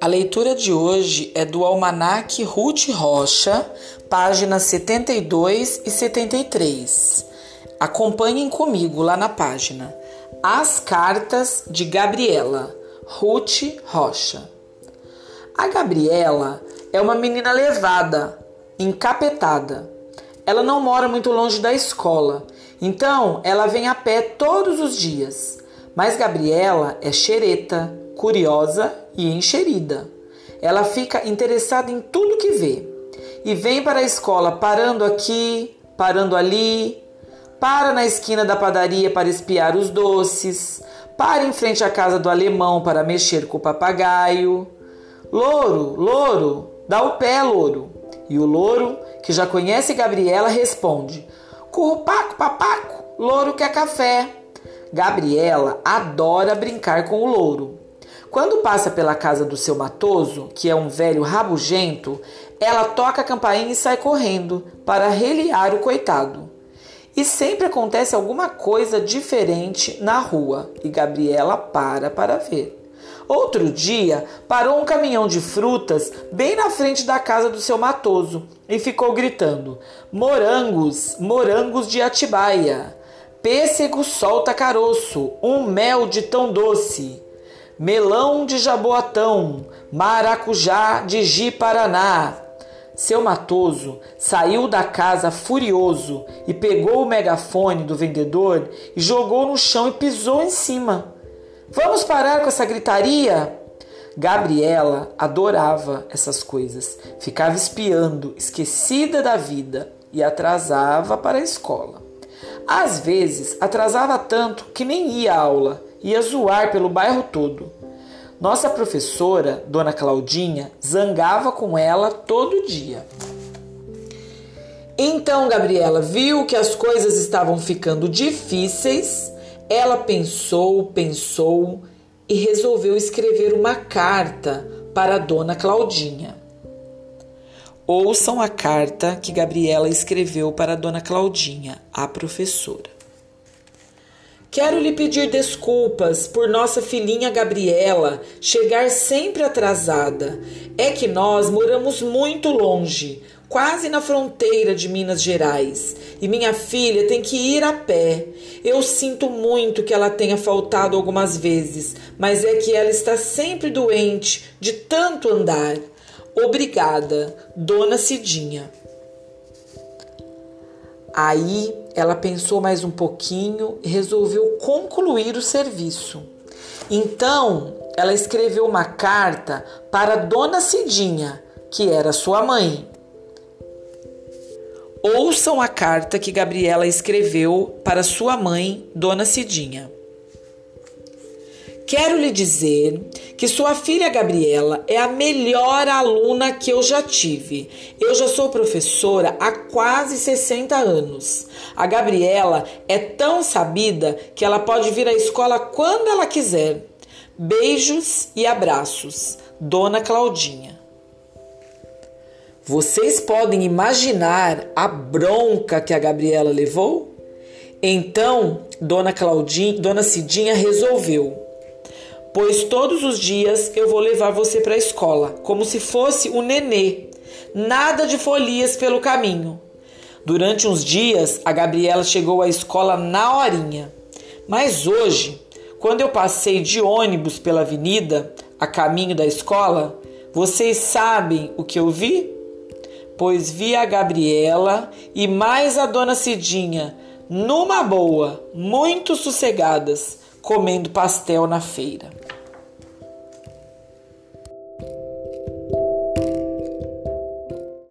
A leitura de hoje é do Almanac Ruth Rocha, páginas 72 e 73. Acompanhem comigo lá na página. As Cartas de Gabriela, Ruth Rocha. A Gabriela é uma menina levada, encapetada. Ela não mora muito longe da escola, então ela vem a pé todos os dias. Mas Gabriela é xereta, curiosa e encherida. Ela fica interessada em tudo que vê e vem para a escola parando aqui, parando ali, para na esquina da padaria para espiar os doces, para em frente à casa do alemão para mexer com o papagaio. Louro, louro, dá o pé, louro. E o louro, que já conhece Gabriela, responde: Currupaco, papaco, louro quer café. Gabriela adora brincar com o louro. Quando passa pela casa do seu matoso, que é um velho rabugento, ela toca a campainha e sai correndo para reliar o coitado. E sempre acontece alguma coisa diferente na rua e Gabriela para para ver. Outro dia, parou um caminhão de frutas bem na frente da casa do seu matoso e ficou gritando: Morangos, morangos de Atibaia! Pêssego solta caroço, um mel de tão doce melão de jaboatão, maracujá de ji-paraná. Seu matoso saiu da casa furioso e pegou o megafone do vendedor e jogou no chão e pisou em cima. Vamos parar com essa gritaria? Gabriela adorava essas coisas, ficava espiando, esquecida da vida e atrasava para a escola. Às vezes atrasava tanto que nem ia à aula ia zoar pelo bairro todo. Nossa professora, Dona Claudinha, zangava com ela todo dia. Então Gabriela viu que as coisas estavam ficando difíceis. Ela pensou, pensou e resolveu escrever uma carta para Dona Claudinha. Ouçam a carta que Gabriela escreveu para Dona Claudinha, a professora. Quero lhe pedir desculpas por nossa filhinha Gabriela chegar sempre atrasada. É que nós moramos muito longe, quase na fronteira de Minas Gerais, e minha filha tem que ir a pé. Eu sinto muito que ela tenha faltado algumas vezes, mas é que ela está sempre doente de tanto andar. Obrigada, Dona Cidinha. Aí ela pensou mais um pouquinho e resolveu concluir o serviço. Então, ela escreveu uma carta para Dona Cidinha, que era sua mãe. Ouçam a carta que Gabriela escreveu para sua mãe, Dona Cidinha. Quero lhe dizer que sua filha Gabriela é a melhor aluna que eu já tive. Eu já sou professora há quase 60 anos. A Gabriela é tão sabida que ela pode vir à escola quando ela quiser. Beijos e abraços, Dona Claudinha. Vocês podem imaginar a bronca que a Gabriela levou? Então, Dona Claudinha, Dona Cidinha resolveu pois todos os dias eu vou levar você para a escola, como se fosse um nenê. Nada de folias pelo caminho. Durante uns dias, a Gabriela chegou à escola na horinha. Mas hoje, quando eu passei de ônibus pela avenida, a caminho da escola, vocês sabem o que eu vi? Pois vi a Gabriela e mais a dona Cidinha, numa boa, muito sossegadas, comendo pastel na feira.